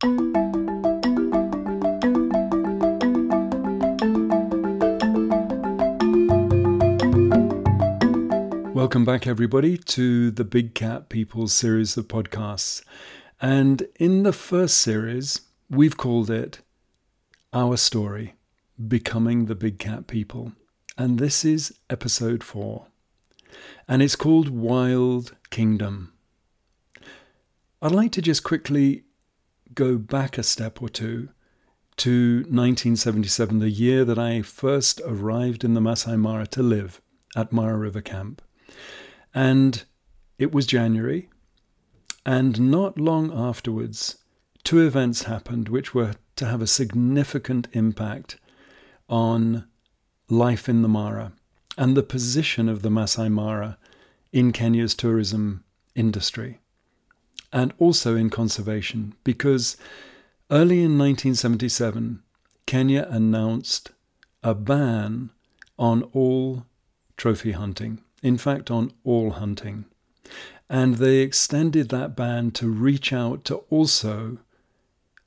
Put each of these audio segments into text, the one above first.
Welcome back, everybody, to the Big Cat People series of podcasts. And in the first series, we've called it Our Story Becoming the Big Cat People. And this is episode four. And it's called Wild Kingdom. I'd like to just quickly go back a step or two to 1977, the year that I first arrived in the Masai Mara to live at Mara River Camp. And it was January, and not long afterwards, two events happened which were to have a significant impact on life in the Mara and the position of the Masai Mara in Kenya's tourism industry and also in conservation because early in 1977, Kenya announced a ban on all trophy hunting in fact, on all hunting. And they extended that ban to reach out to also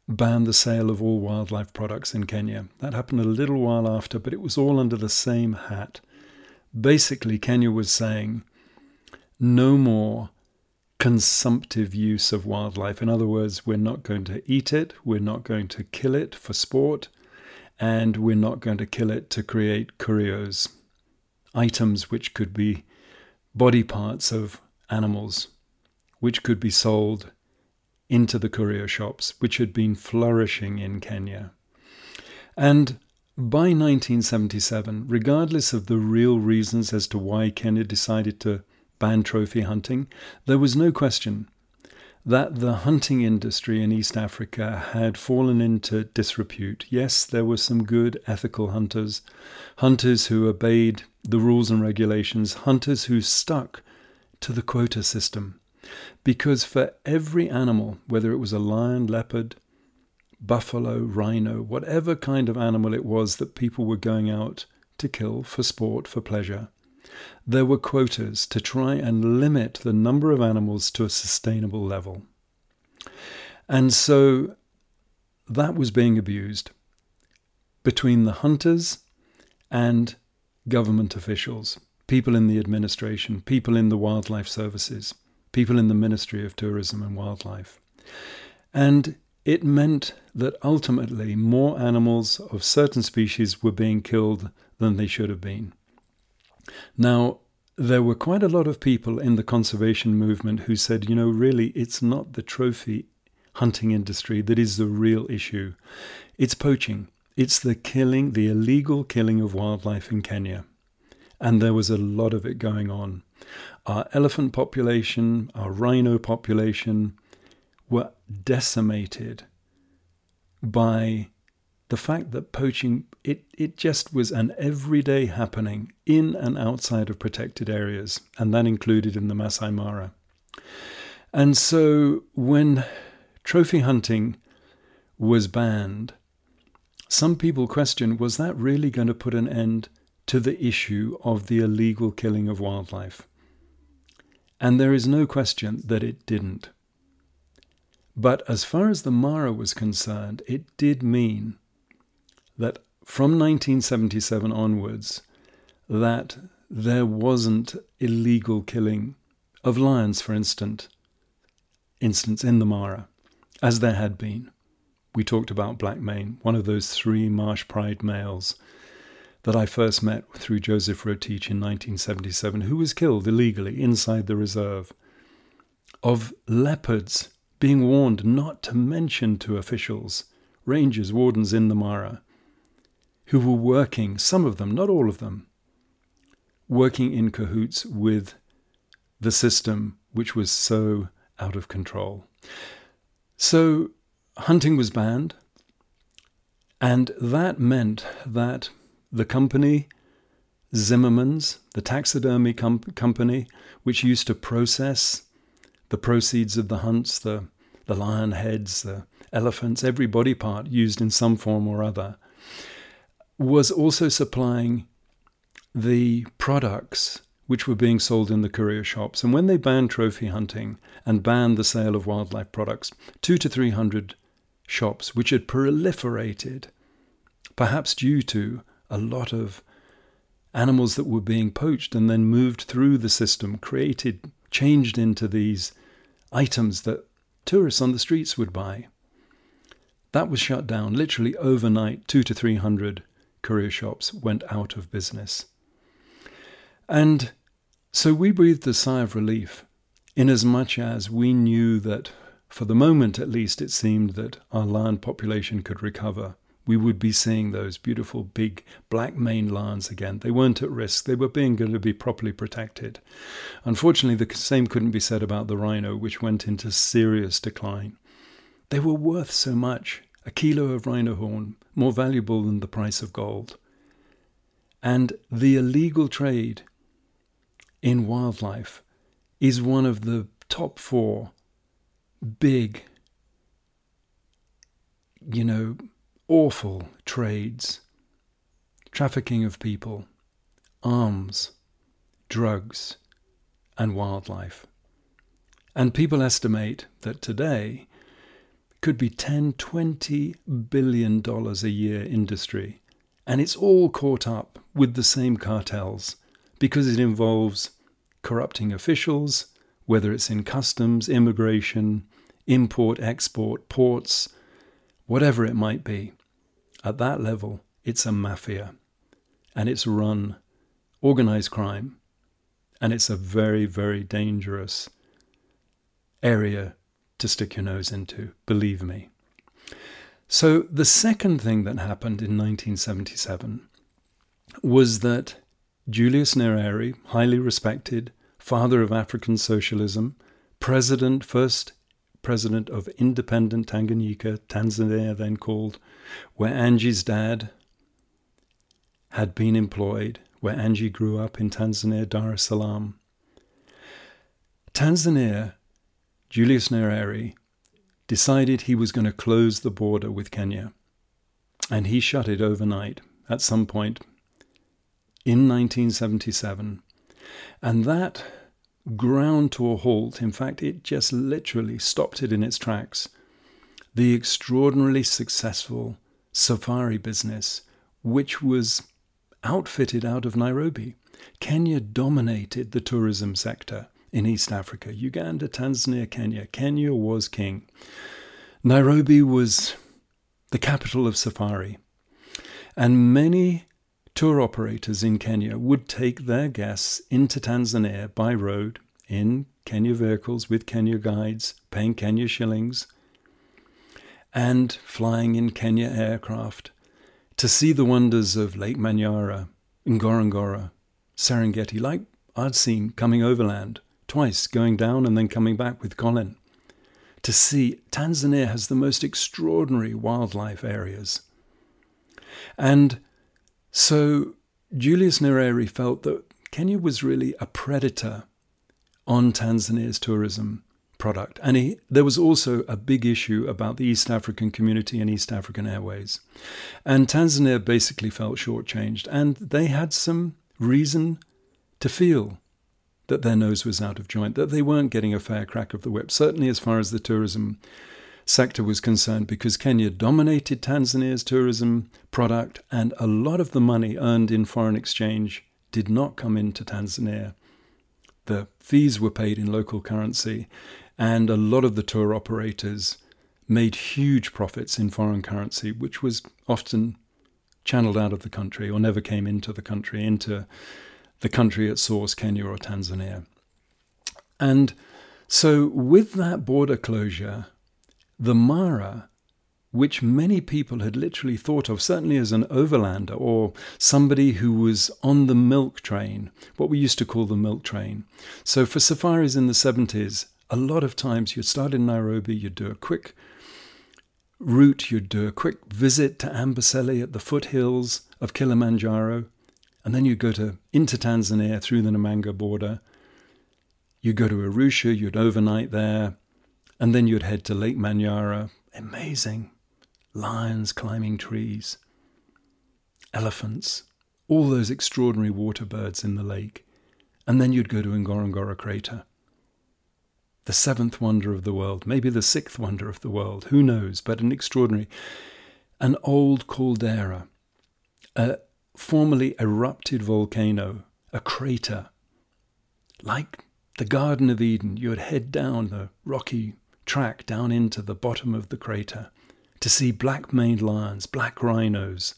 ban the sale of all wildlife products in Kenya. That happened a little while after, but it was all under the same hat. Basically, Kenya was saying no more consumptive use of wildlife. In other words, we're not going to eat it, we're not going to kill it for sport, and we're not going to kill it to create curios items which could be body parts of animals, which could be sold into the curio shops, which had been flourishing in Kenya. And by 1977, regardless of the real reasons as to why Kenya decided to ban trophy hunting, there was no question that the hunting industry in East Africa had fallen into disrepute. Yes, there were some good ethical hunters, hunters who obeyed the rules and regulations, hunters who stuck to the quota system. Because for every animal, whether it was a lion, leopard, buffalo, rhino, whatever kind of animal it was that people were going out to kill for sport, for pleasure, there were quotas to try and limit the number of animals to a sustainable level. And so that was being abused between the hunters and government officials, people in the administration, people in the wildlife services, people in the Ministry of Tourism and Wildlife. And it meant that ultimately more animals of certain species were being killed than they should have been. Now, there were quite a lot of people in the conservation movement who said, you know, really, it's not the trophy hunting industry that is the real issue. It's poaching. It's the killing, the illegal killing of wildlife in Kenya. And there was a lot of it going on. Our elephant population, our rhino population were decimated by the fact that poaching it, it just was an everyday happening in and outside of protected areas, and that included in the Masai Mara. And so when trophy hunting was banned, some people questioned was that really going to put an end to the issue of the illegal killing of wildlife? And there is no question that it didn't. But as far as the Mara was concerned, it did mean that from 1977 onwards, that there wasn't illegal killing of lions, for instance, instance in the Mara, as there had been. We talked about Black Mane, one of those three marsh pride males that I first met through Joseph Rotich in 1977, who was killed illegally inside the reserve, of leopards being warned not to mention to officials, rangers, wardens in the Mara, who were working, some of them, not all of them, working in cahoots with the system which was so out of control. So hunting was banned, and that meant that the company, Zimmerman's, the taxidermy com- company, which used to process the proceeds of the hunts, the, the lion heads, the elephants, every body part used in some form or other, was also supplying the products which were being sold in the curio shops. And when they banned trophy hunting and banned the sale of wildlife products, two to three hundred shops which had proliferated, perhaps due to a lot of animals that were being poached and then moved through the system, created, changed into these items that tourists on the streets would buy. That was shut down. Literally overnight, two to three hundred curio shops went out of business. And so we breathed a sigh of relief, inasmuch as we knew that, for the moment at least, it seemed that our lion population could recover. We would be seeing those beautiful big black maned lions again. They weren't at risk, they were being going to be properly protected. Unfortunately, the same couldn't be said about the rhino, which went into serious decline. They were worth so much a kilo of rhino horn, more valuable than the price of gold. And the illegal trade in wildlife is one of the top four big, you know, awful trades trafficking of people, arms, drugs, and wildlife. And people estimate that today could be 10, 20 billion dollars a year industry. And it's all caught up with the same cartels because it involves corrupting officials, whether it's in customs, immigration, import, export, ports, whatever it might be. At that level, it's a mafia and it's run organized crime and it's a very, very dangerous area to stick your nose into, believe me. So, the second thing that happened in 1977 was that Julius Nyerere, highly respected, father of African socialism, president, first president of independent Tanganyika, Tanzania then called, where Angie's dad had been employed, where Angie grew up in Tanzania, Dar es Salaam. Tanzania, Julius Nyerere decided he was going to close the border with Kenya. And he shut it overnight at some point in 1977. And that ground to a halt. In fact, it just literally stopped it in its tracks. The extraordinarily successful safari business, which was outfitted out of Nairobi. Kenya dominated the tourism sector in East Africa. Uganda, Tanzania, Kenya. Kenya was king. Nairobi was the capital of safari. And many tour operators in Kenya would take their guests into Tanzania by road in Kenya vehicles with Kenya guides, paying Kenya shillings, and flying in Kenya aircraft to see the wonders of Lake Manyara, Ngorongoro, Serengeti, like I'd seen coming overland twice, going down and then coming back with Colin. To see Tanzania has the most extraordinary wildlife areas. And so Julius Nyerere felt that Kenya was really a predator on Tanzania's tourism product. And he, there was also a big issue about the East African community and East African Airways. And Tanzania basically felt shortchanged. And they had some reason to feel that their nose was out of joint, that they weren't getting a fair crack of the whip, certainly as far as the tourism sector was concerned because Kenya dominated Tanzania's tourism product, and a lot of the money earned in foreign exchange did not come into Tanzania. The fees were paid in local currency, and a lot of the tour operators made huge profits in foreign currency, which was often channeled out of the country or never came into the country, into the country at source, Kenya or Tanzania. And so, with that border closure, the Mara, which many people had literally thought of, certainly as an overlander or somebody who was on the milk train, what we used to call the milk train. So for safaris in the 70s, a lot of times you'd start in Nairobi, you'd do a quick route, you'd do a quick visit to Amboseli at the foothills of Kilimanjaro, and then you'd go to into Tanzania through the Namanga border. You'd go to Arusha, you'd overnight there, and then you'd head to Lake Manyara. Amazing. Lions climbing trees, elephants, all those extraordinary water birds in the lake. And then you'd go to Ngorongoro Crater. the seventh wonder of the world, maybe the sixth wonder of the world, who knows, but an extraordinary, an old caldera, a formerly erupted volcano, a crater, like the Garden of Eden. You would head down the rocky track down into the bottom of the crater to see black maned lions, black rhinos,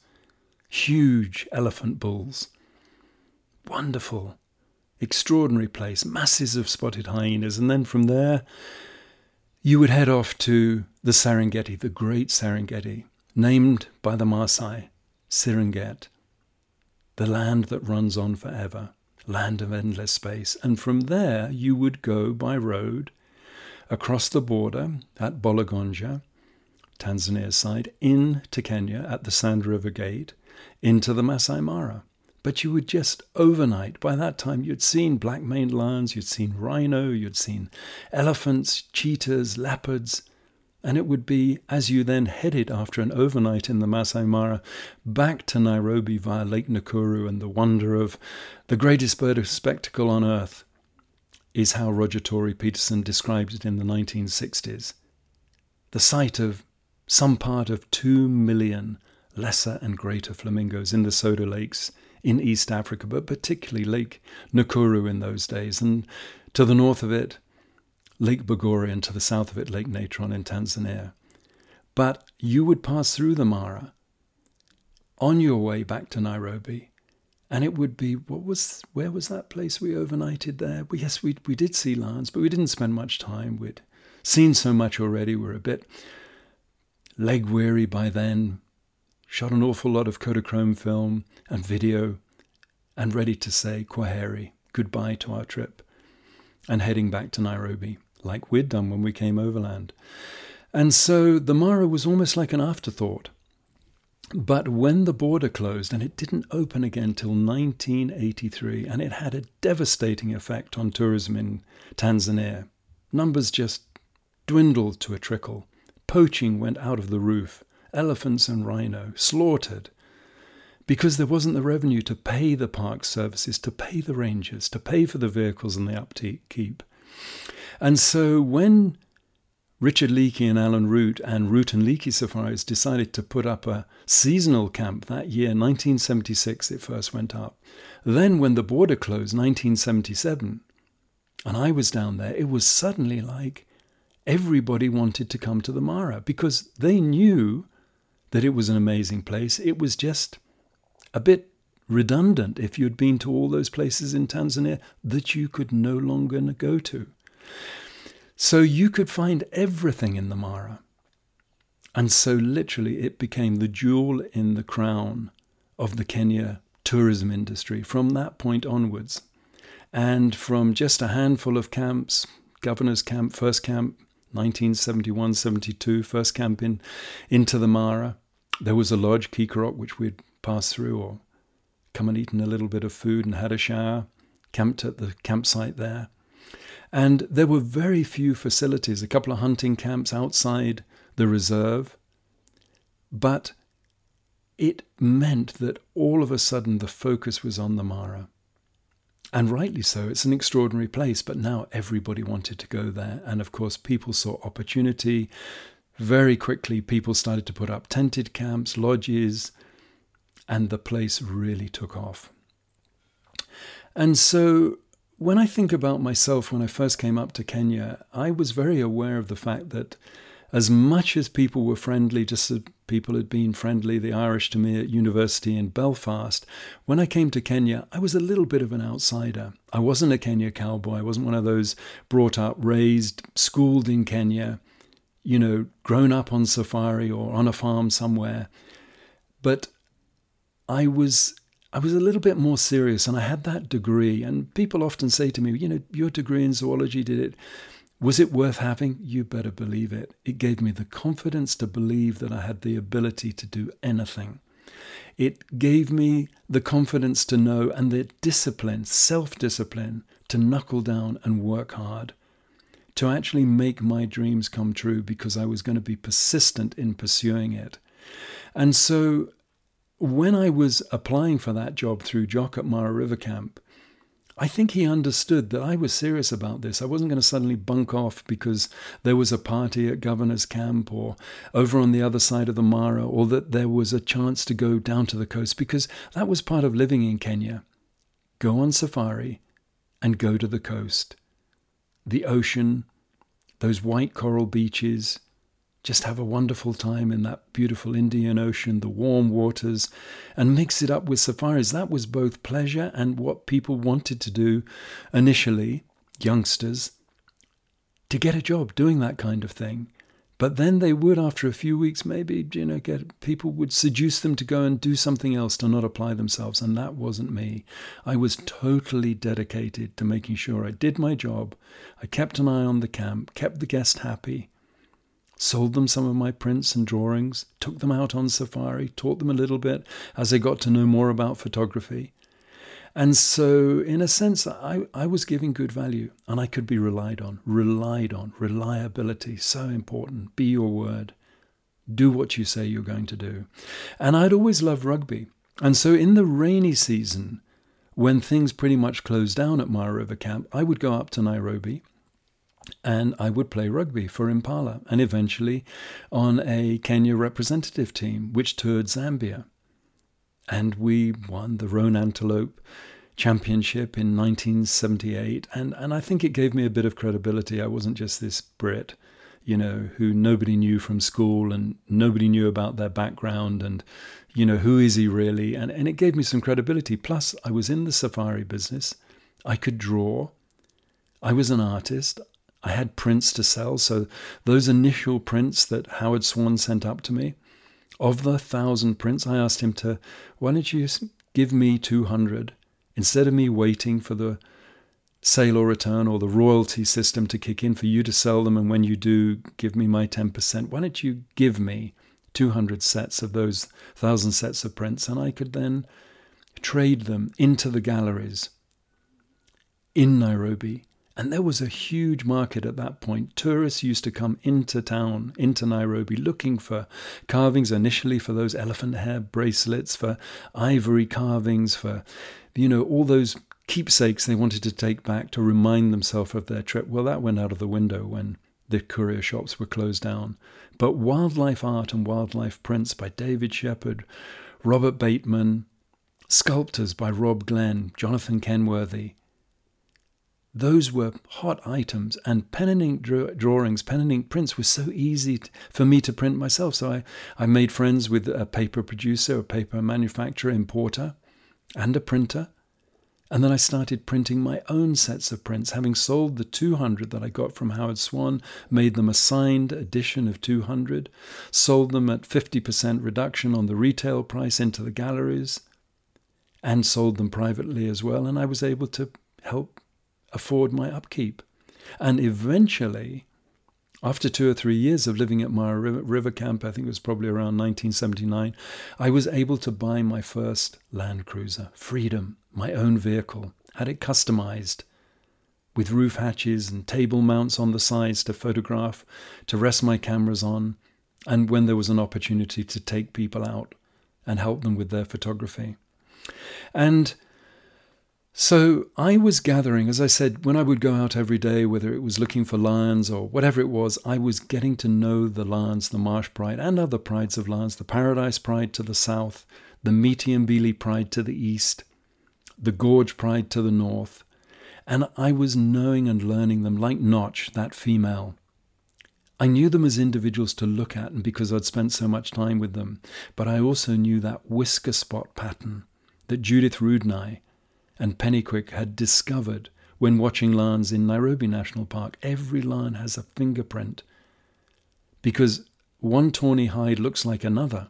huge elephant bulls. Wonderful extraordinary place, masses of spotted hyenas. And then from there, you would head off to the Serengeti, the great Serengeti, named by the Maasai, Siringet, the land that runs on forever, land of endless space. And from there, you would go by road across the border at Bologonja, Tanzania's side, into Kenya at the Sand River Gate, into the Masai Mara. But you would just overnight, by that time, you'd seen black maned lions, you'd seen rhino, you'd seen elephants, cheetahs, leopards. And it would be, as you then headed after an overnight in the Masai Mara back to Nairobi via Lake Nakuru and the wonder of the greatest bird of spectacle on earth, is how Roger Tory Peterson described it in the 1960s. The sight of some part of two million lesser and greater flamingos in the Soda Lakes in East Africa, but particularly Lake Nakuru in those days. And to the north of it, Lake Bogoria, and to the south of it, Lake Natron in Tanzania. But you would pass through the Mara on your way back to Nairobi. And it would be what was where was that place we overnighted there? Well, yes, we we did see lions, but we didn't spend much time. We'd seen so much already. We're a bit leg weary by then shot an awful lot of Kodachrome film and video, and ready to say Kwaheri, goodbye to our trip, and heading back to Nairobi, like we'd done when we came overland. And so the Mara was almost like an afterthought. But when the border closed, and it didn't open again till 1983, and it had a devastating effect on tourism in Tanzania, numbers just dwindled to a trickle. Poaching went out of the roof elephants and rhino slaughtered because there wasn't the revenue to pay the park services, to pay the rangers, to pay for the vehicles and the upkeep. And so when Richard Leakey and Alan Root and Root and Leakey Safaris decided to put up a seasonal camp that year, 1976, it first went up. Then, when the border closed, 1977, and I was down there, it was suddenly like everybody wanted to come to the Mara because they knew that it was an amazing place. It was just a bit redundant if you'd been to all those places in Tanzania that you could no longer go to. So you could find everything in the Mara. And so literally it became the jewel in the crown of the Kenya tourism industry from that point onwards. And from just a handful of camps, Governor's Camp, first camp, 1971 72, first camp in, into the Mara, there was a lodge, Keekorok, which we'd passed through or come and eaten a little bit of food and had a shower, camped at the campsite there. And there were very few facilities, a couple of hunting camps outside the reserve. But it meant that all of a sudden the focus was on the Mara. And rightly so, it's an extraordinary place, but now everybody wanted to go there. And of course, people saw opportunity, very quickly, people started to put up tented camps, lodges, and the place really took off. And so, when I think about myself when I first came up to Kenya, I was very aware of the fact that as much as people were friendly, just as people had been friendly, the Irish to me at university in Belfast, when I came to Kenya, I was a little bit of an outsider. I wasn't a Kenya cowboy. I wasn't one of those brought up, raised, schooled in Kenya you know, grown up on safari or on a farm somewhere. But I was I was a little bit more serious and I had that degree. And people often say to me, you know, your degree in zoology did it. Was it worth having? You better believe it. It gave me the confidence to believe that I had the ability to do anything. It gave me the confidence to know and the discipline, self discipline, to knuckle down and work hard to actually make my dreams come true because I was going to be persistent in pursuing it. And so when I was applying for that job through Jock at Mara River Camp, I think he understood that I was serious about this. I wasn't going to suddenly bunk off because there was a party at governor's camp or over on the other side of the Mara or that there was a chance to go down to the coast because that was part of living in Kenya. Go on safari and go to the coast. The ocean, those white coral beaches, just have a wonderful time in that beautiful Indian Ocean, the warm waters, and mix it up with safaris. That was both pleasure and what people wanted to do initially, youngsters, to get a job doing that kind of thing. But then they would, after a few weeks, maybe, you know, get people would seduce them to go and do something else to not apply themselves. And that wasn't me. I was totally dedicated to making sure I did my job. I kept an eye on the camp, kept the guest happy, sold them some of my prints and drawings, took them out on safari, taught them a little bit as they got to know more about photography. And so, in a sense, I, I was giving good value and I could be relied on. Relied on. Reliability, so important. Be your word. Do what you say you're going to do. And I'd always loved rugby. And so, in the rainy season, when things pretty much closed down at Mara River Camp, I would go up to Nairobi and I would play rugby for Impala and eventually on a Kenya representative team, which toured Zambia. And we won the Roan Antelope Championship in 1978. And, and I think it gave me a bit of credibility. I wasn't just this Brit, you know, who nobody knew from school and nobody knew about their background and, you know, who is he really? And, and it gave me some credibility. Plus, I was in the safari business. I could draw. I was an artist. I had prints to sell. So those initial prints that Howard Swan sent up to me, of the thousand prints, I asked him to, why don't you give me 200 instead of me waiting for the sale or return or the royalty system to kick in for you to sell them. And when you do, give me my 10%. Why don't you give me 200 sets of those thousand sets of prints? And I could then trade them into the galleries in Nairobi and there was a huge market at that point. Tourists used to come into town, into Nairobi, looking for carvings initially for those elephant hair bracelets, for ivory carvings, for, you know, all those keepsakes they wanted to take back to remind themselves of their trip. Well, that went out of the window when the curio shops were closed down. But wildlife art and wildlife prints by David Shepherd, Robert Bateman, sculptors by Rob Glen, Jonathan Kenworthy, those were hot items, and pen and ink drawings, pen and ink prints were so easy for me to print myself. So I, I made friends with a paper producer, a paper manufacturer, importer, and a printer. And then I started printing my own sets of prints, having sold the 200 that I got from Howard Swan, made them a signed edition of 200, sold them at 50% reduction on the retail price into the galleries, and sold them privately as well. And I was able to help afford my upkeep. And eventually, after two or three years of living at Mara River, Camp, I think it was probably around 1979, I was able to buy my first Land Cruiser, Freedom, my own vehicle, had it customized with roof hatches and table mounts on the sides to photograph, to rest my cameras on, and when there was an opportunity to take people out and help them with their photography. And so I was gathering, as I said, when I would go out every day, whether it was looking for lions or whatever it was, I was getting to know the lions, the marsh pride, and other prides of lions, the paradise pride to the south, the Mbili pride to the east, the gorge pride to the north. And I was knowing and learning them like Notch, that female. I knew them as individuals to look at, and because I'd spent so much time with them, but I also knew that whisker spot pattern that Judith Rudnai and Pennycuick had discovered when watching lions in Nairobi National Park. Every lion has a fingerprint because one tawny hide looks like another,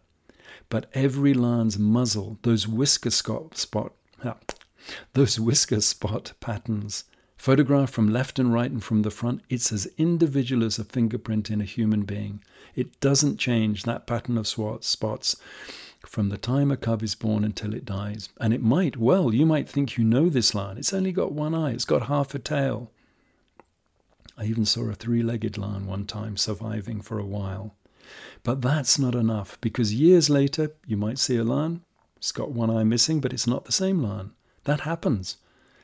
but every lion's muzzle, those whisker spot, those whisker spot patterns, photographed from left and right and from the front, it's as individual as a fingerprint in a human being. It doesn't change that pattern of spots from the time a cub is born until it dies. And it might, well, you might think you know this lion. It's only got one eye, it's got half a tail. I even saw a three legged lion one time surviving for a while. But that's not enough because years later, you might see a lion, it's got one eye missing, but it's not the same lion. That happens.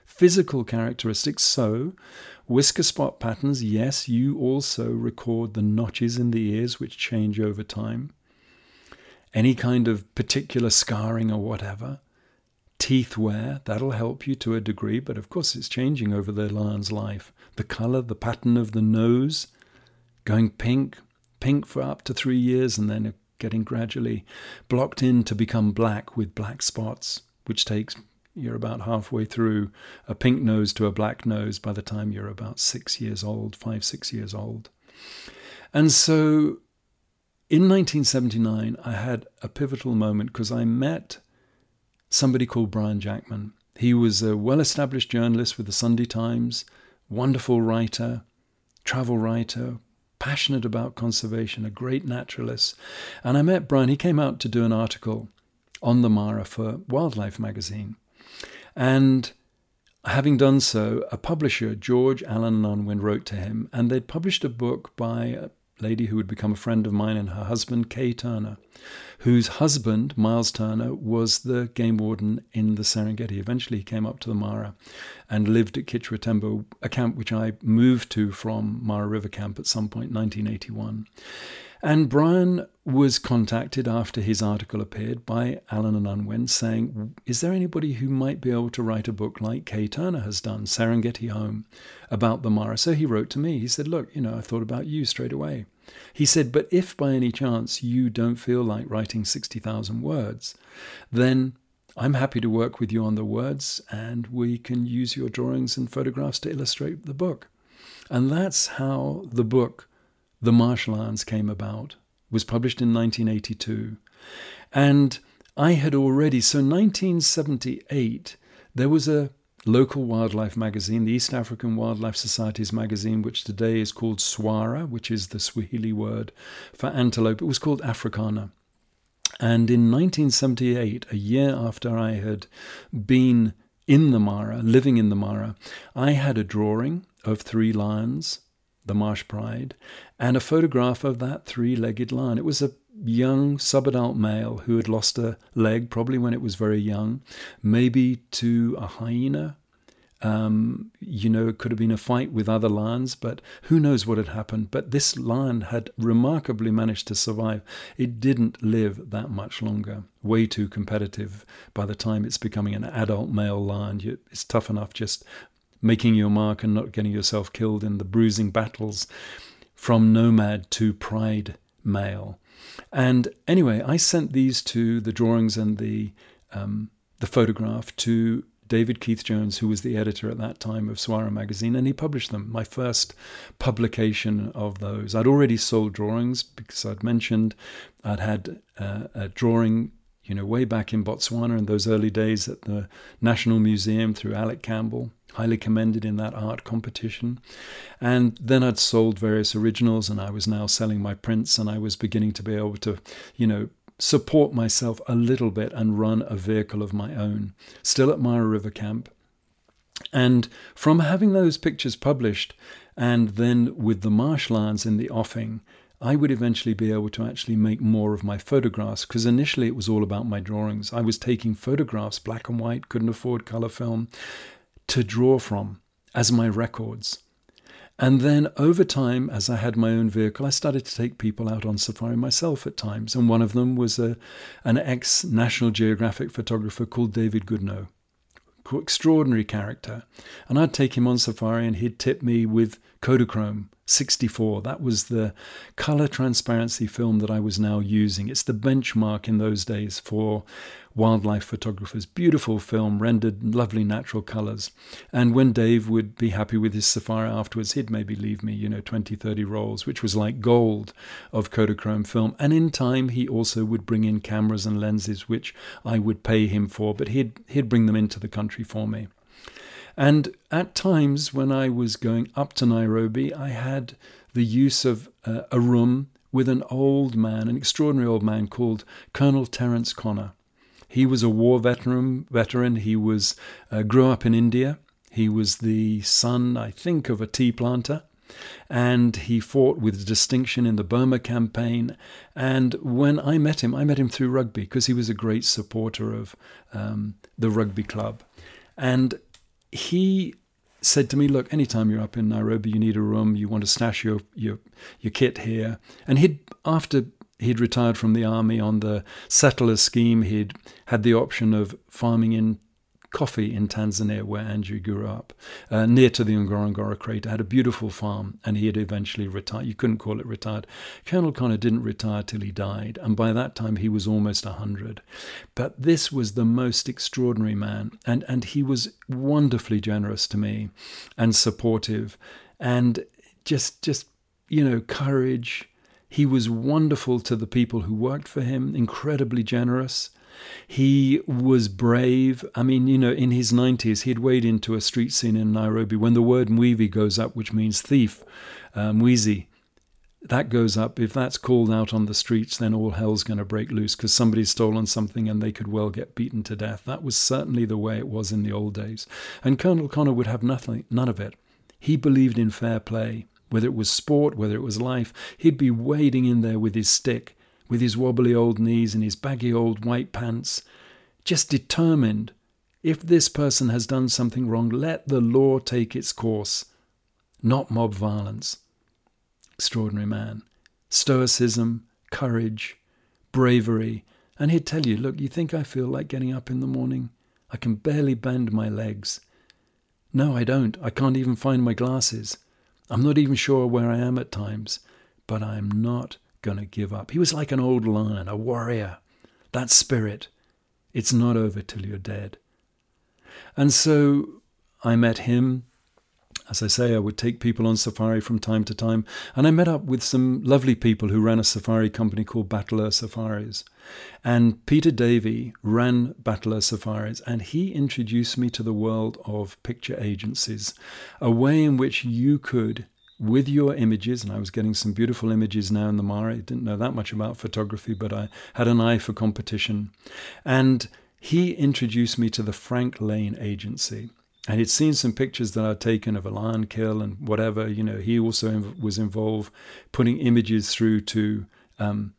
physical characteristics. So, whisker spot patterns, yes, you also record the notches in the ears, which change over time. Any kind of particular scarring or whatever. Teeth wear, that'll help you to a degree, but of course it's changing over the lion's life. The color, the pattern of the nose, going pink, pink for up to three years, and then getting gradually blocked in to become black with black spots, which takes you're about halfway through a pink nose to a black nose by the time you're about six years old, five, six years old. And so in 1979, I had a pivotal moment because I met somebody called Brian Jackman. He was a well established journalist with the Sunday Times, wonderful writer, travel writer, passionate about conservation, a great naturalist. And I met Brian. He came out to do an article on the Mara for Wildlife magazine. And having done so, a publisher, George Allen Unwin, wrote to him, and they'd published a book by lady who would become a friend of mine and her husband, Kay Turner, whose husband, Myles Turner, was the game warden in the Serengeti. Eventually, he came up to the Mara and lived at Kichwa Tembo, a camp which I moved to from Mara River Camp at some point, 1981. And Brian was contacted after his article appeared by Allen and Unwin saying, Is there anybody who might be able to write a book like Kay Turner has done, Serengeti Home, about the Mara? So he wrote to me. He said, Look, you know, I thought about you straight away. He said, But if by any chance you don't feel like writing 60,000 words, then I'm happy to work with you on the words and we can use your drawings and photographs to illustrate the book. And that's how the book the Marshlands came about, was published in 1982. And I had already, so 1978, there was a local wildlife magazine, the East African Wildlife Society's magazine, which today is called Swara, which is the Swahili word for antelope. It was called Africana. And in 1978, a year after I had been in the Mara, living in the Mara, I had a drawing of three lions the Marsh Pride, and a photograph of that three legged lion. It was a young subadult male who had lost a leg, probably when it was very young, maybe to a hyena. Um, you know, it could have been a fight with other lions, but who knows what had happened. But this lion had remarkably managed to survive. It didn't live that much longer, way too competitive. By the time it's becoming an adult male lion, it's tough enough just making your mark and not getting yourself killed in the bruising battles from nomad to pride male. And anyway, I sent these to the drawings and the um, the photograph to David Keith Jones, who was the editor at that time of Swara magazine, and he published them. My first publication of those. I'd already sold drawings because I'd mentioned I'd had uh, a drawing, you know, way back in Botswana in those early days at the National Museum through Alec Campbell highly commended in that art competition. And then I'd sold various originals and I was now selling my prints and I was beginning to be able to, you know, support myself a little bit and run a vehicle of my own, still at Mara River Camp. And from having those pictures published and then with the marshlands in the offing, I would eventually be able to actually make more of my photographs because initially it was all about my drawings. I was taking photographs, black and white, couldn't afford color film, to draw from as my records. And then over time, as I had my own vehicle, I started to take people out on safari myself at times. And one of them was a, an ex National Geographic photographer called David Goodnow, extraordinary character. And I'd take him on safari and he'd tip me with Kodachrome 64. That was the color transparency film that I was now using. It's the benchmark in those days for wildlife photographers. Beautiful film, rendered lovely natural colors. And when Dave would be happy with his safari afterwards, he'd maybe leave me, you know, 20, 30 rolls, which was like gold of Kodachrome film. And in time, he also would bring in cameras and lenses, which I would pay him for, but he'd, he'd bring them into the country for me. And at times when I was going up to Nairobi, I had the use of uh, a room with an old man, an extraordinary old man called Colonel Terence Connor. He was a war veteran. Veteran. He was uh, grew up in India. He was the son, I think, of a tea planter, and he fought with distinction in the Burma campaign. And when I met him, I met him through rugby because he was a great supporter of um, the rugby club. And he said to me, "Look, anytime you're up in Nairobi, you need a room. You want to stash your your your kit here." And he'd after he'd retired from the army on the settler scheme, he'd had the option of farming in coffee in Tanzania, where Andrew grew up, uh, near to the Ngorongoro crater, had a beautiful farm, and he had eventually retired. You couldn't call it retired. Colonel Connor didn't retire till he died, and by that time he was almost 100. But this was the most extraordinary man, and, and he was wonderfully generous to me and supportive, and just, just you know, courage. He was wonderful to the people who worked for him, incredibly generous. He was brave. I mean, you know, in his 90s, he'd wade into a street scene in Nairobi when the word mwivi goes up, which means thief, uh, mwizi. That goes up. If that's called out on the streets, then all hell's going to break loose because somebody's stolen something and they could well get beaten to death. That was certainly the way it was in the old days. And Colonel Connor would have nothing, none of it. He believed in fair play. Whether it was sport, whether it was life, he'd be wading in there with his stick with his wobbly old knees and his baggy old white pants, just determined if this person has done something wrong, let the law take its course, not mob violence. Extraordinary man. Stoicism, courage, bravery. And he'd tell you, look, you think I feel like getting up in the morning? I can barely bend my legs. No, I don't. I can't even find my glasses. I'm not even sure where I am at times, but I'm not going to give up. He was like an old lion, a warrior. That spirit, it's not over till you're dead. And so I met him. As I say, I would take people on safari from time to time, and I met up with some lovely people who ran a safari company called Bateleur Safaris. And Peter Davey ran Bateleur Safaris, and he introduced me to the world of picture agencies, a way in which you could with your images, and I was getting some beautiful images now in the Mara. I didn't know that much about photography, but I had an eye for competition. And he introduced me to the Frank Lane Agency. And he'd seen some pictures that I'd taken of a lion kill and whatever. You know, he also was involved putting images through to um,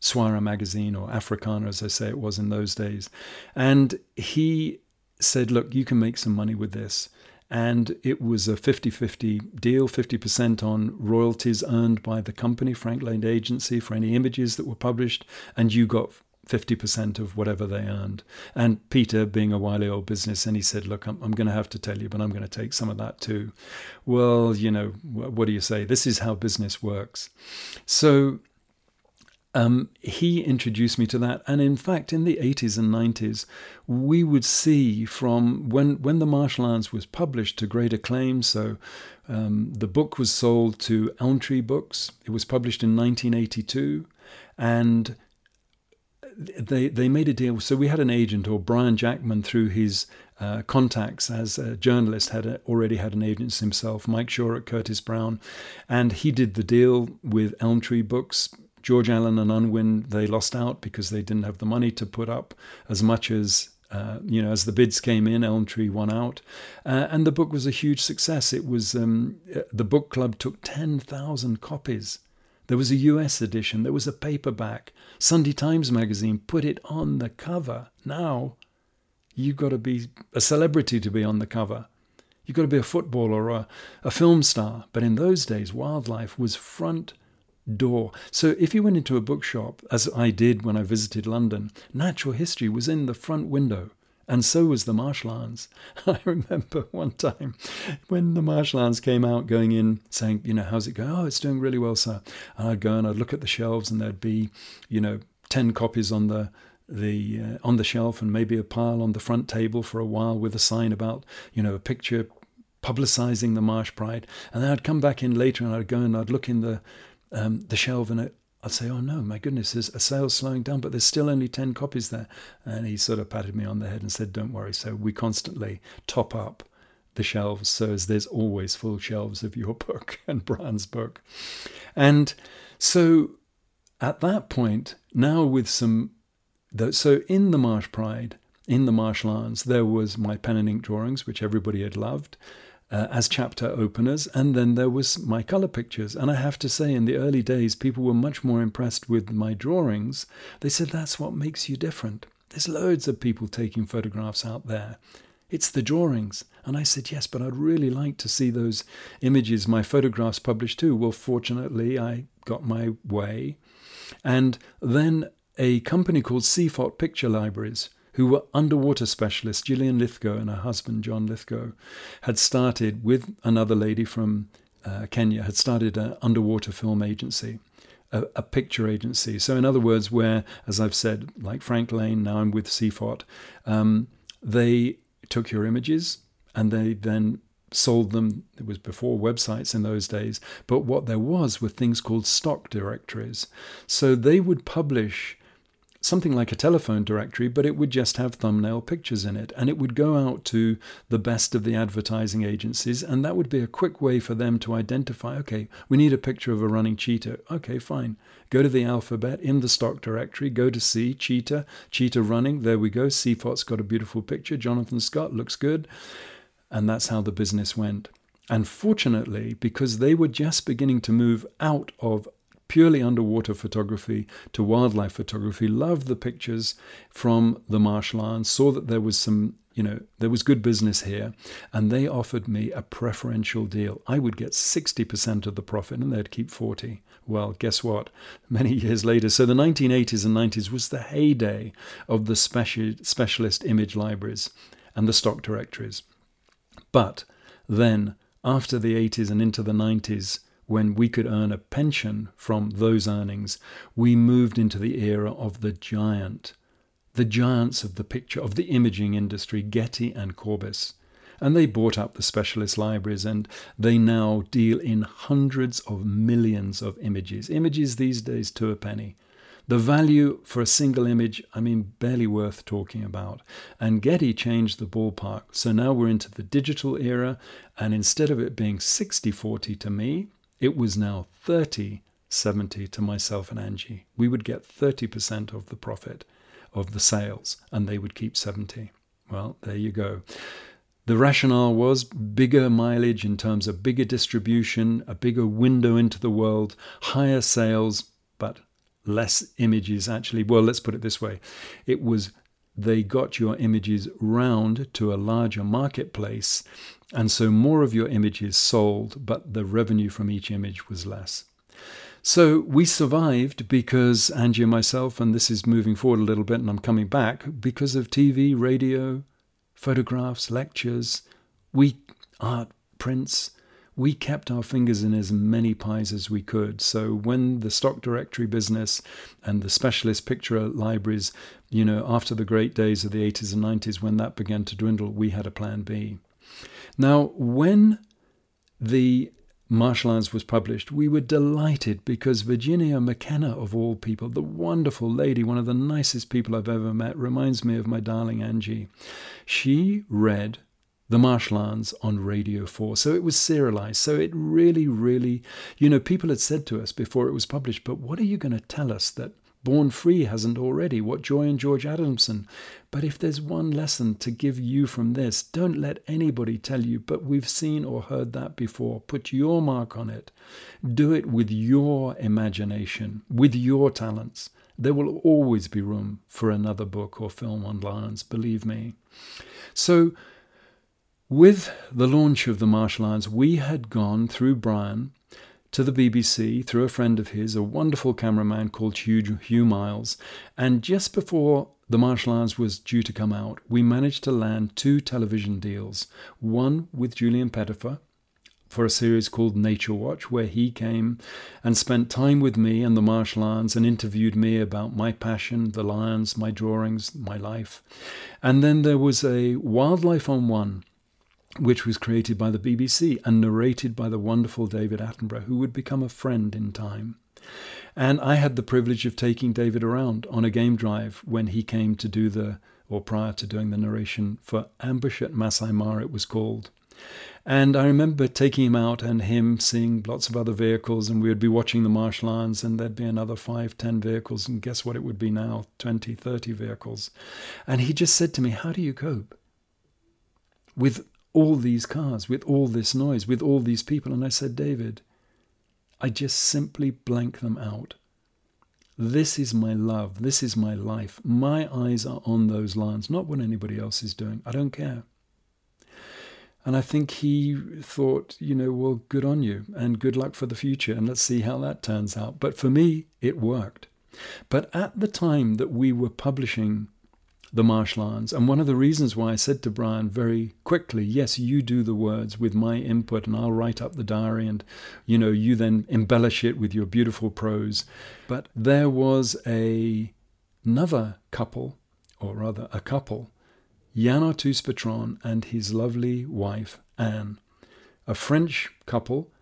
Swara magazine or Africana, as I say it was in those days. And he said, Look, you can make some money with this and it was a 50 50 deal 50% on royalties earned by the company, Frank Lane Agency, for any images that were published, and you got 50% of whatever they earned. And Peter, being a wily old business, and he said, Look, I'm, I'm going to have to tell you, but I'm going to take some of that too. Well, you know, what do you say? This is how business works. So um, he introduced me to that. And in fact, in the 80s and 90s, we would see from when, when The Marshlands was published to great acclaim. So um, the book was sold to Elm Tree Books. It was published in 1982. And they they made a deal. So we had an agent, or Brian Jackman, through his uh, contacts as a journalist, had a, already had an agent himself, Mike Shaw at Curtis Brown, and he did the deal with Elm Tree Books George Allen and Unwin, they lost out because they didn't have the money to put up as much as uh, you know, as the bids came in, Elm Tree won out, uh, and the book was a huge success. It was um, the book club took ten thousand copies. There was a U.S. edition. There was a paperback. Sunday Times magazine put it on the cover. Now, you've got to be a celebrity to be on the cover. You've got to be a footballer or a, a film star. But in those days, wildlife was front door. So if you went into a bookshop, as I did when I visited London, natural history was in the front window. And so was the Marshlands. I remember one time when the Marshlands came out going in saying, you know, how's it going? Oh, it's doing really well, sir. And I'd go and I'd look at the shelves and there'd be, you know, 10 copies on the the uh, on the shelf and maybe a pile on the front table for a while with a sign about you know a picture publicizing the marsh pride and then i'd come back in later and i'd go and i'd look in the um, the shelf and I'd say, oh no, my goodness, there's a sales slowing down, but there's still only 10 copies there. And he sort of patted me on the head and said, don't worry. So we constantly top up the shelves so as there's always full shelves of your book and Brian's book. And so at that point, now with some, so in the Marsh Pride, in the Marshlands, there was my pen and ink drawings, which everybody had loved uh, as chapter openers, and then there was my color pictures. And I have to say, in the early days, people were much more impressed with my drawings. They said that's what makes you different. There's loads of people taking photographs out there. It's the drawings. And I said, Yes, but I'd really like to see those images, my photographs published too. Well, fortunately, I got my way. And then a company called CFOT Picture Libraries, who were underwater specialists, Gillian Lythgoe and her husband, John Lythgoe, had started with another lady from uh, Kenya, had started an underwater film agency. A, a, picture agency. So, in other words, where, as I've said, like Frank Lane, now I'm with Seaphot, um, they took your images and they then sold them. It was before websites in those days, but what there was were things called stock directories. So they would publish something like a telephone directory, but it would just have thumbnail pictures in it. And it would go out to the best of the advertising agencies. And that would be a quick way for them to identify okay, we need a picture of a running cheetah. Okay, fine. Go to the alphabet in the stock directory, go to C, cheetah, cheetah running. There we go. Seaphot's got a beautiful picture. Jonathan Scott looks good. And that's how the business went. And fortunately, because they were just beginning to move out of purely underwater photography to wildlife photography, loved the pictures from the Marsh Lions, saw that there was some, you know, there was good business here, and they offered me a preferential deal. I would get 60% of the profit and they'd keep 40. Well, guess what? Many years later, so the 1980s and 90s was the heyday of the speci- specialist image libraries and the stock directories. But then, after the 80s and into the 90s, when we could earn a pension from those earnings, we moved into the era of the giant, the giants of the picture, of the imaging industry, Getty and Corbis. And they bought up the specialist libraries and they now deal in hundreds of millions of images. Images these days to a penny. The value for a single image, I mean, barely worth talking about. And Getty changed the ballpark. So now we're into the digital era, and instead of it being 60 40 to me, it was now 30 70 to myself and Angie. We would get 30% of the profit of the sales, and they would keep 70. Well, there you go. The rationale was bigger mileage in terms of bigger distribution, a bigger window into the world, higher sales, but less images actually. Well, let's put it this way it was they got your images round to a larger marketplace, and so more of your images sold, but the revenue from each image was less. So we survived because Angie and myself, and this is moving forward a little bit, and I'm coming back because of TV, radio, photographs, lectures, we art, prints we kept our fingers in as many pies as we could. So when the stock directory business and the specialist picture libraries, you know, after the great days of the 80s and 90s, when that began to dwindle, we had a plan B. Now, when the Marsh Lions was published, we were delighted because Virginia McKenna, of all people, the wonderful lady, one of the nicest people I've ever met, reminds me of my darling Angie. She read the Marsh Lions on Radio 4. So it was serialized. So it really, really, you know, people had said to us before it was published, but what are you going to tell us that Born Free hasn't already? What Joy and George Adamson? But if there's one lesson to give you from this, don't let anybody tell you, but we've seen or heard that before. Put your mark on it. Do it with your imagination, with your talents. There will always be room for another book or film on lions, believe me. So, with the launch of the Marsh Lions, we had gone through Brian to the BBC through a friend of his, a wonderful cameraman called Hugh, Hugh Miles. And just before the Marsh Lions was due to come out, we managed to land two television deals. One with Julian Pettifer for a series called Nature Watch, where he came and spent time with me and the Marsh Lions and interviewed me about my passion, the lions, my drawings, my life. And then there was a Wildlife on One which was created by the BBC and narrated by the wonderful David Attenborough, who would become a friend in time. And I had the privilege of taking David around on a game drive when he came to do the, or prior to doing the narration for Ambush at Masai Mara, it was called. And I remember taking him out and him seeing lots of other vehicles, and we would be watching the Marsh Lions, and there'd be another five, ten vehicles, and guess what it would be now 20, 30 vehicles. And he just said to me, How do you cope? With all these cars, with all this noise, with all these people. And I said, David, I just simply blank them out. This is my love. This is my life. My eyes are on those lines, not what anybody else is doing. I don't care. And I think he thought, you know, well, good on you and good luck for the future. And let's see how that turns out. But for me, it worked. But at the time that we were publishing the Marsh Lions, and one of the reasons why I said to Brian very quickly, yes, you do the words with my input and I'll write up the diary and, you know, you then embellish it with your beautiful prose. But there was a, another couple, or rather a couple, Yann Arthus-Bertrand and his lovely wife, Anne, a French couple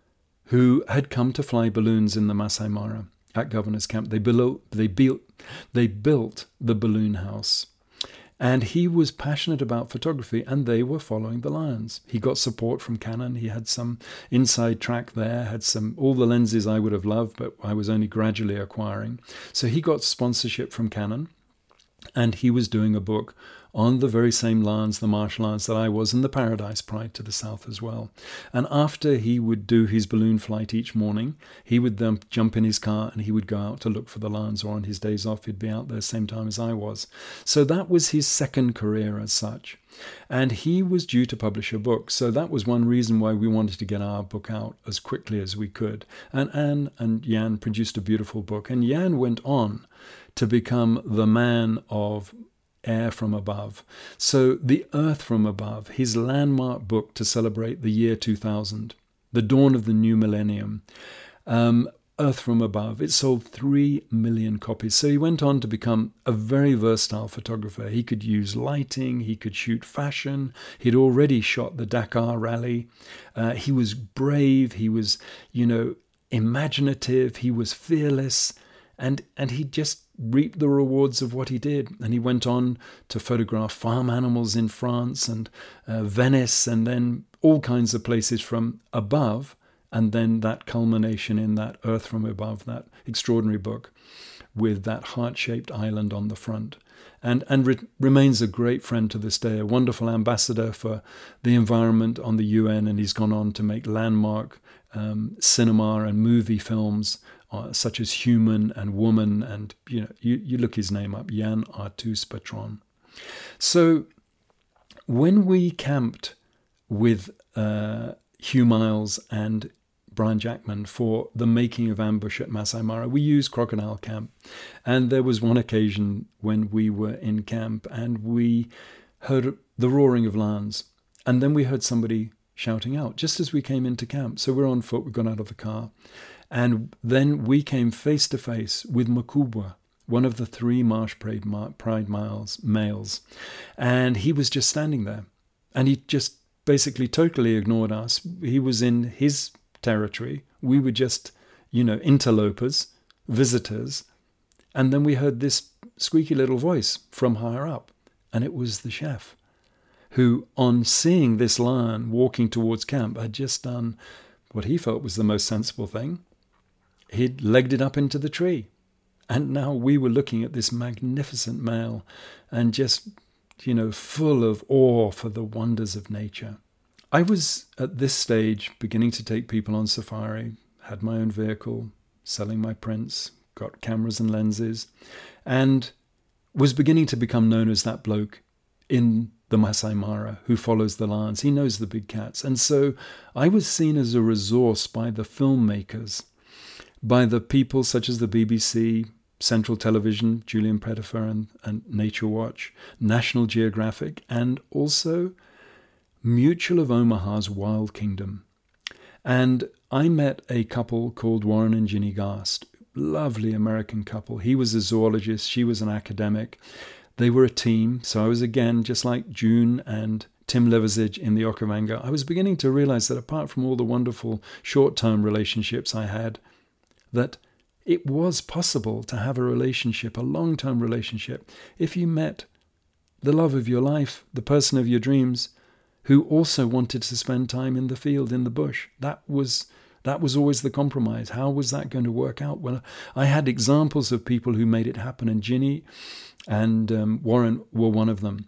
who had come to fly balloons in the Masai Mara at Governor's Camp. They built, they built, they built the balloon house. And he was passionate about photography, and they were following the lions. He got support from Canon. He had some inside track there, had some all the lenses I would have loved, but I was only gradually acquiring. So he got sponsorship from Canon, and he was doing a book on the very same lands, the Marsh Lions that I was in the Paradise Pride to the south as well. And after he would do his balloon flight each morning, he would then jump in his car and he would go out to look for the lands, or on his days off, he'd be out there same time as I was. So that was his second career as such. And he was due to publish a book. So that was one reason why we wanted to get our book out as quickly as we could. And Anne and Yann produced a beautiful book. And Yann went on to become the man of air from above. So, The Earth from Above, his landmark book to celebrate the year 2000, the dawn of the new millennium. Um, Earth from Above. It sold 3 million copies. So he went on to become a very versatile photographer. He could use lighting, he could shoot fashion. He'd already shot the Dakar rally. Uh, he was brave, he was, you know, imaginative, he was fearless and and he just reaped the rewards of what he did. And he went on to photograph farm animals in France and uh, Venice, and then all kinds of places from above, and then that culmination in that Earth from Above, that extraordinary book, with that heart-shaped island on the front. And, and re- remains a great friend to this day, a wonderful ambassador for the environment on the UN, and he's gone on to make landmark um, cinema and movie films uh, such as Human and Woman, and you know, you, you look his name up, Jan Artus Bertrand. So when we camped with uh, Hugh Miles and Brian Jackman for the making of Ambush at Masai Mara, we used Crocodile Camp. And there was one occasion when we were in camp and we heard the roaring of lions. And then we heard somebody shouting out just as we came into camp. So we're on foot, we've gone out of the car, and then we came face to face with Makubwa, one of the three Marsh Pride, Pride miles, males. And he was just standing there. And he just basically totally ignored us. He was in his territory. We were just, you know, interlopers, visitors. And then we heard this squeaky little voice from higher up. And it was the chef, who, on seeing this lion walking towards camp, had just done what he felt was the most sensible thing he'd legged it up into the tree. And now we were looking at this magnificent male and just, you know, full of awe for the wonders of nature. I was at this stage beginning to take people on safari, had my own vehicle, selling my prints, got cameras and lenses, and was beginning to become known as that bloke in the Masai Mara who follows the lions. He knows the big cats. And so I was seen as a resource by the filmmakers by the people such as the BBC, Central Television, Julian Pettifer and, and Nature Watch, National Geographic, and also Mutual of Omaha's Wild Kingdom. And I met a couple called Warren and Ginny Garst, lovely American couple. He was a zoologist, she was an academic. They were a team, so I was again just like June and Tim Liversedge in the Okavango. I was beginning to realize that apart from all the wonderful short term relationships I had, that it was possible to have a relationship, a long term relationship, if you met the love of your life, the person of your dreams, who also wanted to spend time in the field, in the bush. That was that was always the compromise. How was that going to work out? Well, I had examples of people who made it happen, and Ginny and um, Warren were one of them.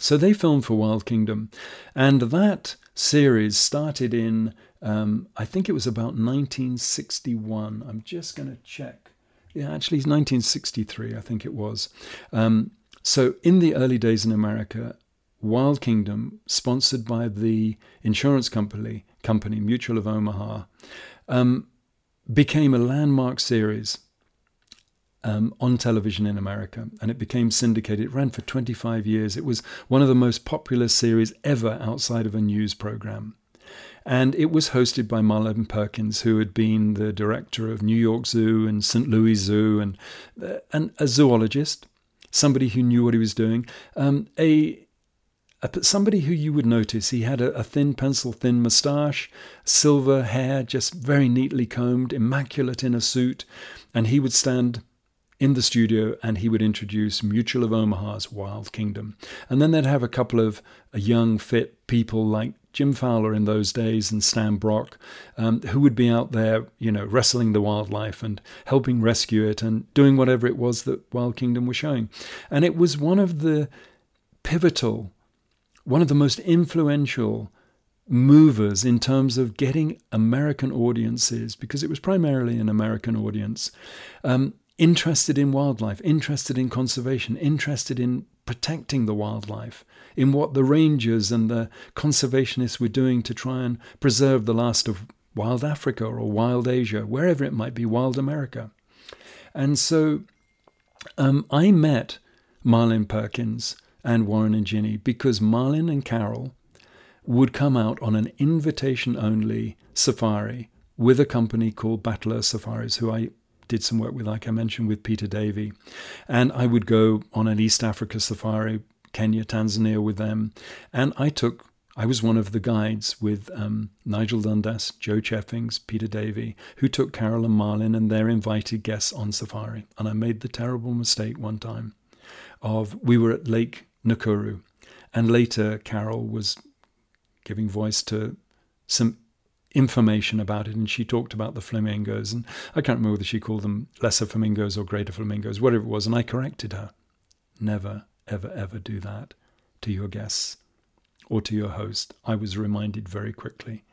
So they filmed for Wild Kingdom, and that series started in um, I think it was about 1961. I'm just going to check. Yeah, actually, it's 1963, I think it was. Um, so, in the early days in America, Wild Kingdom, sponsored by the insurance company, company Mutual of Omaha, um, became a landmark series um, on television in America, and it became syndicated. It ran for 25 years. It was one of the most popular series ever outside of a news program. And it was hosted by Marlin Perkins, who had been the director of New York Zoo and St. Louis Zoo, and, uh, and a zoologist, somebody who knew what he was doing. Um, a somebody who you would notice. He had a, a, thin pencil thin moustache, silver hair, just very neatly combed, immaculate in a suit, and he would stand in the studio and he would introduce Mutual of Omaha's Wild Kingdom. And then they'd have a couple of uh, young, fit people like Jim Fowler in those days and Stan Brock, um, who would be out there, you know, wrestling the wildlife and helping rescue it and doing whatever it was that Wild Kingdom was showing. And it was one of the pivotal, one of the most influential movers in terms of getting American audiences, because it was primarily an American audience, um, interested in wildlife, interested in conservation, interested in protecting the wildlife, in what the rangers and the conservationists were doing to try and preserve the last of wild Africa or wild Asia, wherever it might be, wild America. And so um, I met Marlin Perkins and Warren and Ginny because Marlin and Carol would come out on an invitation only safari with a company called Battle Earth Safaris, who I did some work with, like I mentioned, with Peter Davey. And I would go on an East Africa safari, Kenya, Tanzania with them. And I took, I was one of the guides with um, Nigel Dundas, Joe Cheffings, Peter Davey, who took Carol and Marlin and their invited guests on safari. And I made the terrible mistake one time of we were at Lake Nakuru. And later, Carol was giving voice to some information about it, and she talked about the flamingos, and I can't remember whether she called them lesser flamingos or greater flamingos, whatever it was, and I corrected her. Never, ever, ever do that to your guests or to your host. I was reminded very quickly,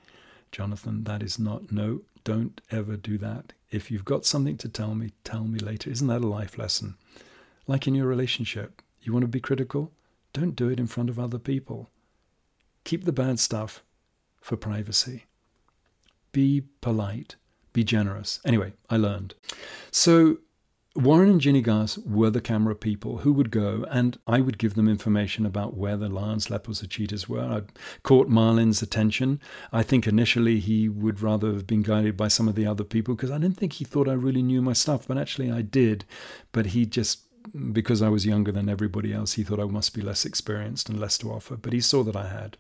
Jonathan, that is not, no, don't ever do that. If you've got something to tell me, tell me later. Isn't that a life lesson? Like in your relationship, you want to be critical? Don't do it in front of other people. Keep the bad stuff for privacy be polite, be generous. Anyway, I learned. So Warren and Ginny Garst were the camera people who would go, and I would give them information about where the lions, leopards, or cheetahs were. I caught Marlin's attention. I think initially he would rather have been guided by some of the other people because I didn't think he thought I really knew my stuff, but actually I did. But he just, because I was younger than everybody else, he thought I must be less experienced and less to offer. But he saw that I had.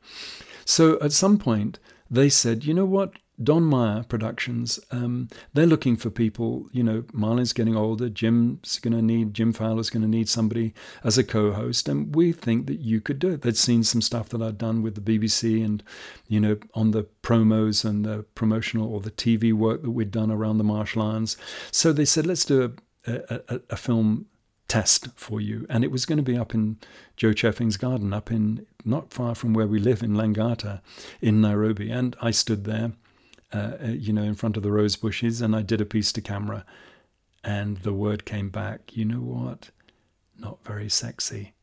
So at some point, they said, you know what? Don Meier Productions, um, they're looking for people. You know, Marlin's getting older. Jim's going to need, Jim Fowler's going to need somebody as a co host. And we think that you could do it. They'd seen some stuff that I'd done with the BBC and, you know, on the promos and the promotional or the TV work that we'd done around the Marsh Lions. So they said, let's do a, a, a film test for you. And it was going to be up in Joe Cheffing's garden, up in not far from where we live in Langata in Nairobi. And I stood there, uh, uh, you know, in front of the rose bushes and I did a piece to camera. And the word came back, you know what? Not very sexy.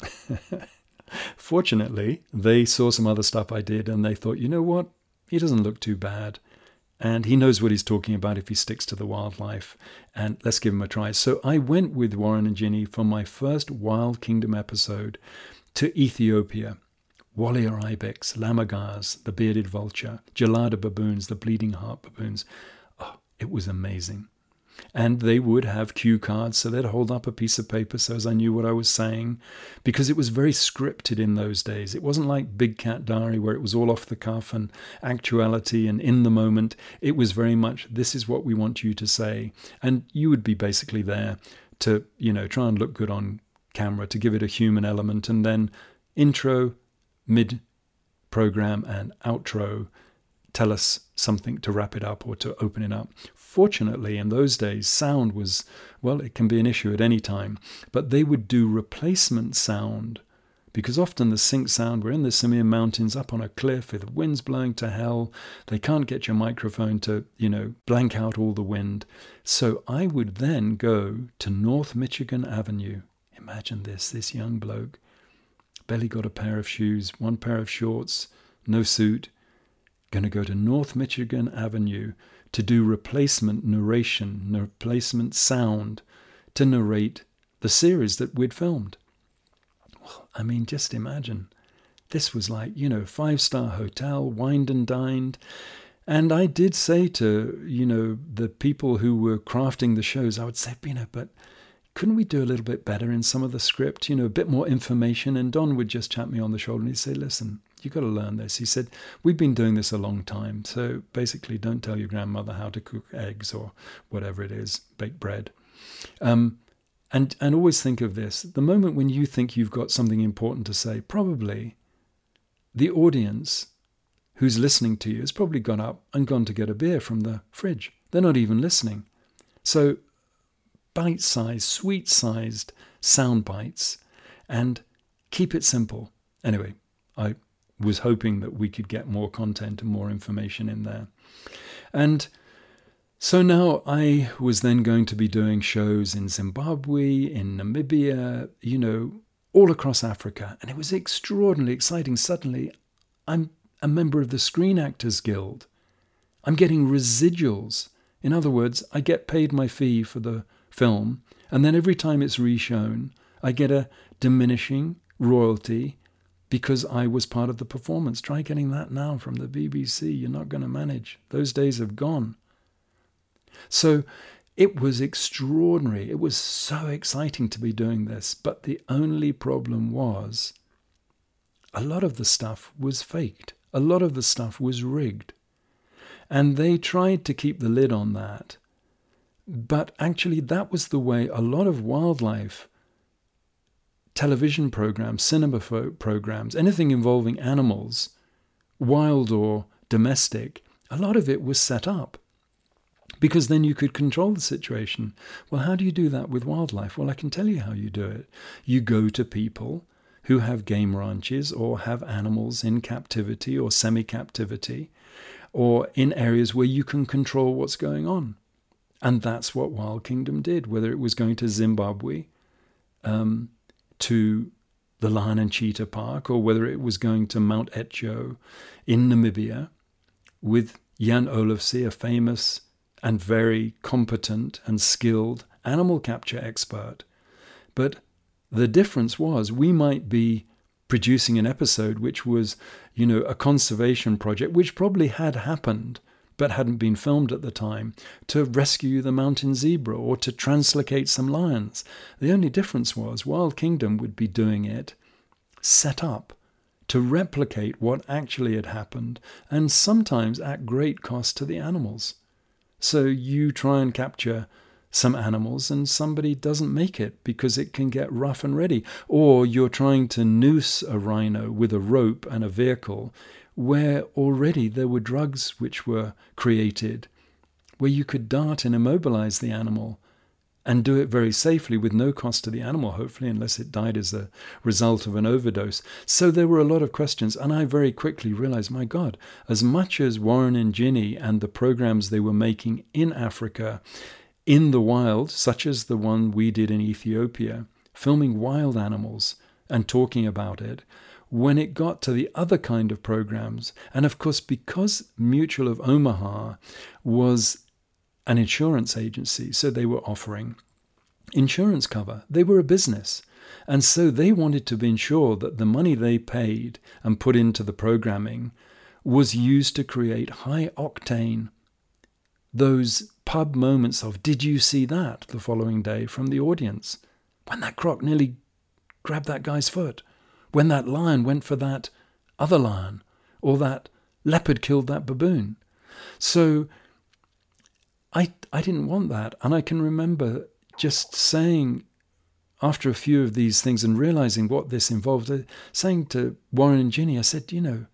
Fortunately, they saw some other stuff I did and they thought, you know what? He doesn't look too bad and he knows what he's talking about if he sticks to the wildlife. And let's give him a try. So I went with Warren and Ginny for my first Wild Kingdom episode to Ethiopia. Walia ibex, lammergeiers, the bearded vulture, gelada baboons, the bleeding heart baboons. Oh, it was amazing. And they would have cue cards, so they'd hold up a piece of paper so as I knew what I was saying, because it was very scripted in those days. It wasn't like Big Cat Diary where it was all off the cuff and actuality and in the moment. It was very much, this is what we want you to say. And you would be basically there to, you know, try and look good on camera, to give it a human element, and then intro, mid program, and outro tell us something to wrap it up or to open it up. Fortunately, in those days, sound was, well, it can be an issue at any time, but they would do replacement sound because often the sync sound, we're in the Simien Mountains up on a cliff with winds blowing to hell. They can't get your microphone to, you know, blank out all the wind. So I would then go to North Michigan Avenue. Imagine this, this young bloke barely got a pair of shoes, one pair of shorts, no suit. Going to go to North Michigan Avenue to do replacement narration, replacement sound to narrate the series that we'd filmed. Well, I mean, just imagine. This was like, you know, five star hotel, wined and dined. And I did say to, you know, the people who were crafting the shows, I would say, know, but couldn't we do a little bit better in some of the script, you know, a bit more information? And Don would just tap me on the shoulder and he'd say, listen, you've got to learn this. He said, we've been doing this a long time. So basically, don't tell your grandmother how to cook eggs or whatever it is, bake bread. Um, and, and always think of this the moment when you think you've got something important to say, probably the audience who's listening to you has probably gone up and gone to get a beer from the fridge. They're not even listening. So, bite sized, sweet sized sound bites and keep it simple. Anyway, I was hoping that we could get more content and more information in there. And so now I was then going to be doing shows in Zimbabwe, in Namibia, you know, all across Africa. And it was extraordinarily exciting. Suddenly, I'm a member of the Screen Actors Guild. I'm getting residuals. In other words, I get paid my fee for the film, and then every time it's reshown, I get a diminishing royalty because I was part of the performance. Try getting that now from the BBC. You're not going to manage. Those days have gone. So it was extraordinary. It was so exciting to be doing this. But the only problem was a lot of the stuff was faked, a lot of the stuff was rigged. And they tried to keep the lid on that. But actually, that was the way a lot of wildlife television programs, cinema programs, anything involving animals, wild or domestic, a lot of it was set up because then you could control the situation. Well, how do you do that with wildlife? Well, I can tell you how you do it. You go to people who have game ranches or have animals in captivity or semi captivity or in areas where you can control what's going on. And that's what Wild Kingdom did, whether it was going to Zimbabwe, um, to the Lion and Cheetah Park, or whether it was going to Mount Etjo in Namibia with Jan Oelofse, a famous and very competent and skilled animal capture expert. But the difference was we might be producing an episode which was, you know, a conservation project, which probably had happened but hadn't been filmed at the time, to rescue the mountain zebra or to translocate some lions. The only difference was Wild Kingdom would be doing it set up to replicate what actually had happened, and sometimes at great cost to the animals. So you try and capture some animals and somebody doesn't make it because it can get rough and ready. Or you're trying to noose a rhino with a rope and a vehicle where already there were drugs which were created, where you could dart and immobilize the animal and do it very safely with no cost to the animal, hopefully, unless it died as a result of an overdose. So there were a lot of questions, and I very quickly realized, my God, as much as Warren and Ginny and the programs they were making in Africa, in the wild, such as the one we did in Ethiopia, filming wild animals and talking about it, when it got to the other kind of programs, and of course, because Mutual of Omaha was an insurance agency, so they were offering insurance cover. They were a business. And so they wanted to be ensure that the money they paid and put into the programming was used to create high octane, those pub moments of, did you see that the following day from the audience? When that croc nearly grabbed that guy's foot when that lion went for that other lion, or that leopard killed that baboon. So I, I didn't want that. And I can remember just saying, after a few of these things and realizing what this involved, uh, saying to Warren and Ginny, I said, you know,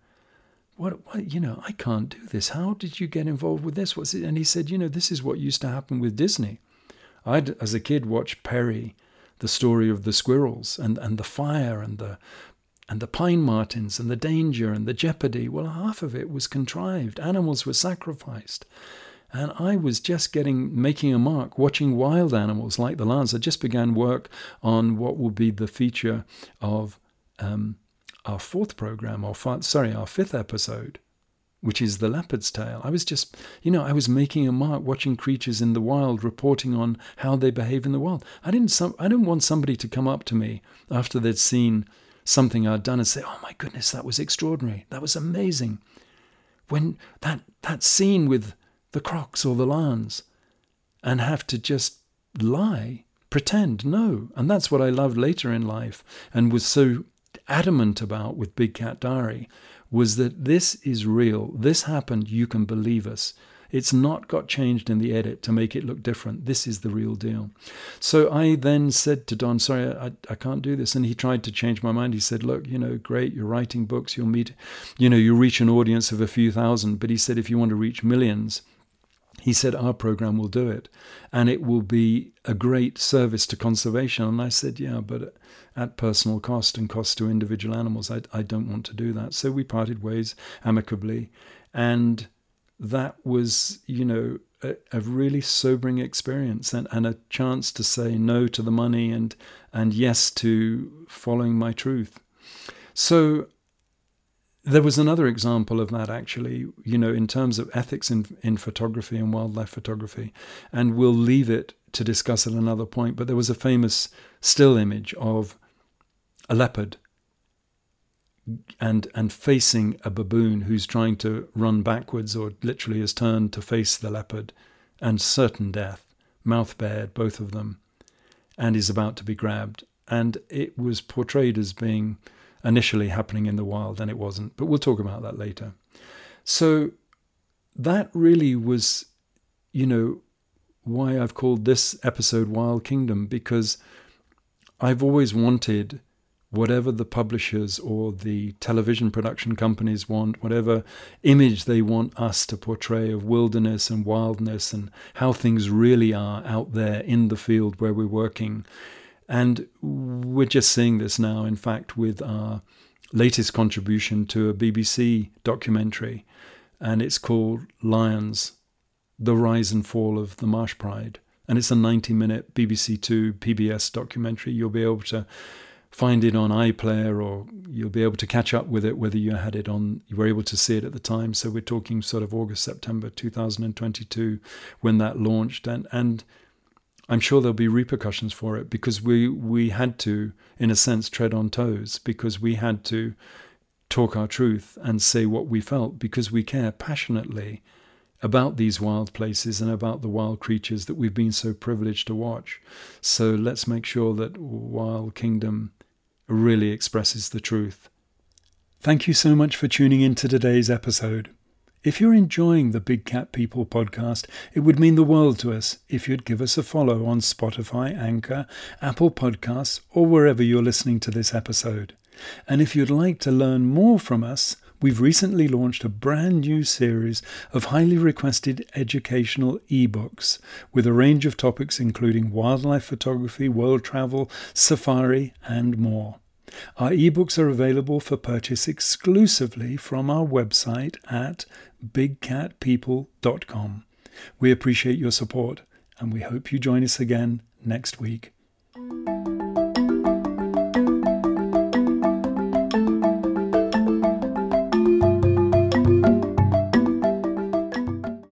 what, what, you know, I can't do this. How did you get involved with this? What's it? And he said, you know, this is what used to happen with Disney. I'd, as a kid, watch Perri, the story of the squirrels and, and the fire and the and the pine martens and the danger and the jeopardy. Well, half of it was contrived. Animals were sacrificed. And I was just getting making a mark watching wild animals like the lions. I just began work on what will be the feature of um, our fourth program, or sorry, our fifth episode, which is the leopard's tail. I was just, you know, I was making a mark watching creatures in the wild, reporting on how they behave in the wild. I didn't, some, I didn't want somebody to come up to me after they'd seen something I'd done and say, "Oh my goodness, that was extraordinary. That was amazing." When that that scene with the crocs or the lions, and have to just lie, pretend, no, and that's what I loved later in life, and was so adamant about with Big Cat Diary was that this is real. This happened. You can believe us. It's not got changed in the edit to make it look different. This is the real deal. So I then said to Don, sorry, I, I can't do this. And he tried to change my mind. He said, look, you know, great, you're writing books, you'll meet, you know, you reach an audience of a few thousand. But he said, if you want to reach millions, he said, Our program will do it. And it will be a great service to conservation. And I said, Yeah, but at personal cost and cost to individual animals, I, I don't want to do that. So we parted ways amicably. And that was, you know, a, a really sobering experience and, and a chance to say no to the money and, and yes to following my truth. So there was another example of that actually, you know, in terms of ethics in, in photography and wildlife photography. And we'll leave it to discuss at another point. But there was a famous still image of a leopard and and facing a baboon who's trying to run backwards or literally has turned to face the leopard and certain death, mouth bared, both of them, and is about to be grabbed. And it was portrayed as being initially happening in the wild, and it wasn't. But we'll talk about that later. So that really was, you know, why I've called this episode Wild Kingdom, because I've always wanted whatever the publishers or the television production companies want, whatever image they want us to portray of wilderness and wildness and how things really are out there in the field where we're working. And we're just seeing this now, in fact, with our latest contribution to a BBC documentary, and it's called Lions The Rise and Fall of the Marsh Pride. And it's a 90 minute BBC Two PBS documentary. You'll be able to find it on iPlayer or you'll be able to catch up with it whether you had it on you were able to see it at the time so we're talking sort of August September 2022 when that launched and and I'm sure there'll be repercussions for it because we we had to, in a sense, tread on toes because we had to talk our truth and say what we felt because we care passionately about these wild places and about the wild creatures that we've been so privileged to watch. So let's make sure that Wild Kingdom really expresses the truth. Thank you so much for tuning in to today's episode. If you're enjoying the Big Cat People podcast, it would mean the world to us if you'd give us a follow on Spotify, Anchor, Apple Podcasts, or wherever you're listening to this episode. And if you'd like to learn more from us, we've recently launched a brand new series of highly requested educational ebooks with a range of topics including wildlife photography, world travel, safari, and more. Our ebooks are available for purchase exclusively from our website at bigcatpeople.com. We appreciate your support and we hope you join us again next week.